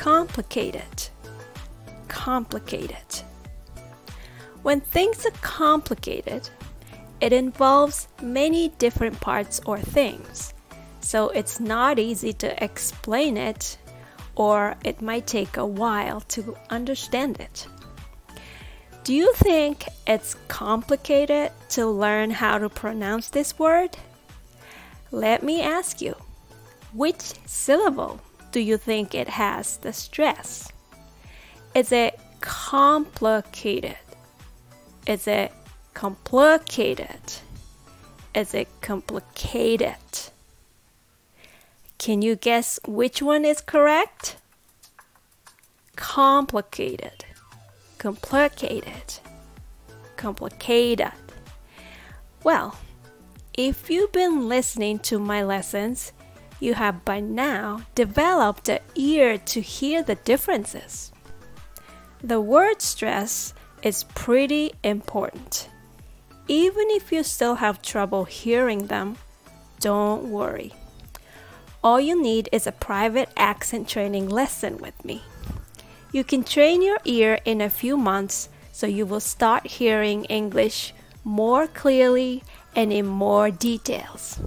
complicated. Complicated. When things are complicated, it involves many different parts or things, so it's not easy to explain it, or it might take a while to understand it. Do you think it's complicated to learn how to pronounce this word? Let me ask you, which syllable do you think it has the stress? Is it complicated? Is it complicated? Is it complicated? Can you guess which one is correct? Complicated, complicated, complicated. Well, if you've been listening to my lessons, you have by now developed an ear to hear the differences. The word stress is pretty important. Even if you still have trouble hearing them, don't worry. All you need is a private accent training lesson with me. You can train your ear in a few months so you will start hearing English more clearly and in more details.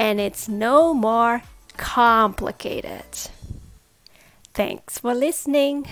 And it's no more complicated. Thanks for listening.